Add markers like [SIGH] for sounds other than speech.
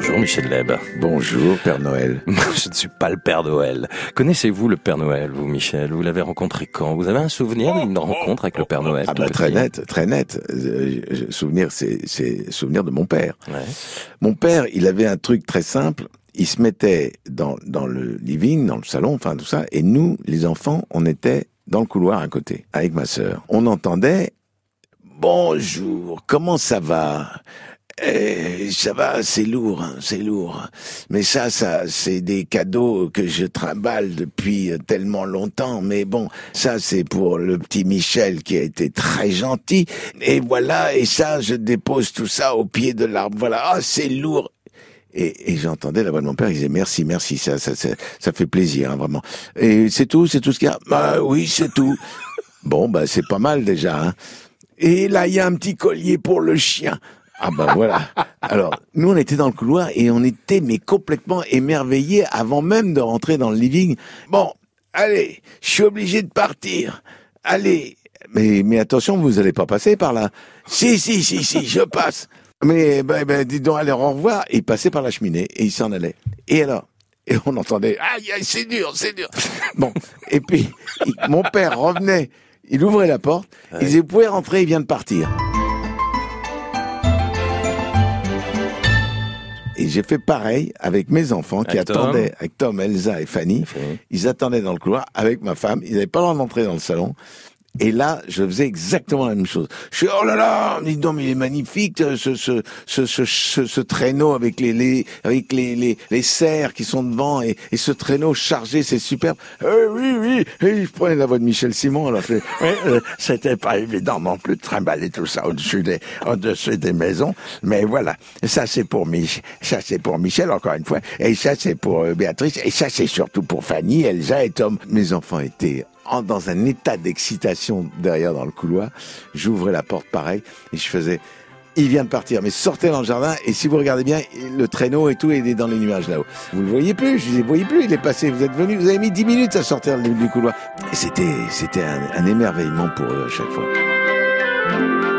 Bonjour Michel Leb. Bonjour Père Noël. [LAUGHS] Je ne suis pas le Père Noël. Connaissez-vous le Père Noël, vous Michel? Vous l'avez rencontré quand? Vous avez un souvenir d'une rencontre avec le Père Noël Ah bah très net, très net. Euh, souvenir, c'est souvenir de mon père. Ouais. Mon père, il avait un truc très simple. Il se mettait dans, dans le living, dans le salon, enfin tout ça, et nous, les enfants, on était dans le couloir à côté, avec ma sœur. On entendait Bonjour, comment ça va? Eh, ça va, c'est lourd, hein, c'est lourd. Mais ça, ça, c'est des cadeaux que je trimballe depuis tellement longtemps. Mais bon, ça, c'est pour le petit Michel qui a été très gentil. Et voilà, et ça, je dépose tout ça au pied de l'arbre. Voilà, ah, c'est lourd. Et, et j'entendais la voix de mon père, il disait merci, merci, ça, ça, ça, ça fait plaisir, hein, vraiment. Et c'est tout, c'est tout ce qu'il y a? Bah oui, c'est tout. Bon, bah c'est pas mal déjà. Hein. Et là, il y a un petit collier pour le chien. Ah ben voilà. Alors, nous on était dans le couloir et on était mais complètement émerveillés avant même de rentrer dans le living. Bon, allez, je suis obligé de partir. Allez, mais mais attention, vous allez pas passer par là. Si si si si, je passe. Mais ben, ben dis donc, allez au revoir. Et il passait par la cheminée et il s'en allait. Et alors? Et on entendait aïe aïe c'est dur c'est dur. Bon et puis mon père revenait, il ouvrait la porte, il disait vous pouvez rentrer, il vient de partir. Et j'ai fait pareil avec mes enfants qui Avec Tom. attendaient, avec Tom, Elsa et Fanny. Ils attendaient dans le couloir avec ma femme. Ils n'avaient pas le droit d'entrer dans le salon. Et là, je faisais exactement la même chose. Je suis oh là là, dis mais il est magnifique ce ce ce ce, ce, ce- traîneau avec les les avec les les, les serres qui sont devant et, et ce traîneau chargé, c'est superbe. Euh, oui oui, et je prenais la voix de Michel Simon. Alors [LAUGHS] Oui, euh, c'était pas évident non plus de trimballer tout ça au-dessus des, au-dessus des maisons, mais voilà. Ça c'est pour Mich, ça c'est pour Michel encore une fois, et ça c'est pour euh, Béatrice, et ça c'est surtout pour Fanny, Elsa et Tom. mes enfants étaient dans un état d'excitation derrière dans le couloir. J'ouvrais la porte pareil et je faisais il vient de partir, mais sortez dans le jardin et si vous regardez bien, le traîneau et tout, il est dans les nuages là-haut. Vous le voyez plus, je vous voyez plus, il est passé, vous êtes venu, vous avez mis 10 minutes à sortir du, couloir. C'était, c'était un, un émerveillement pour eux à chaque fois.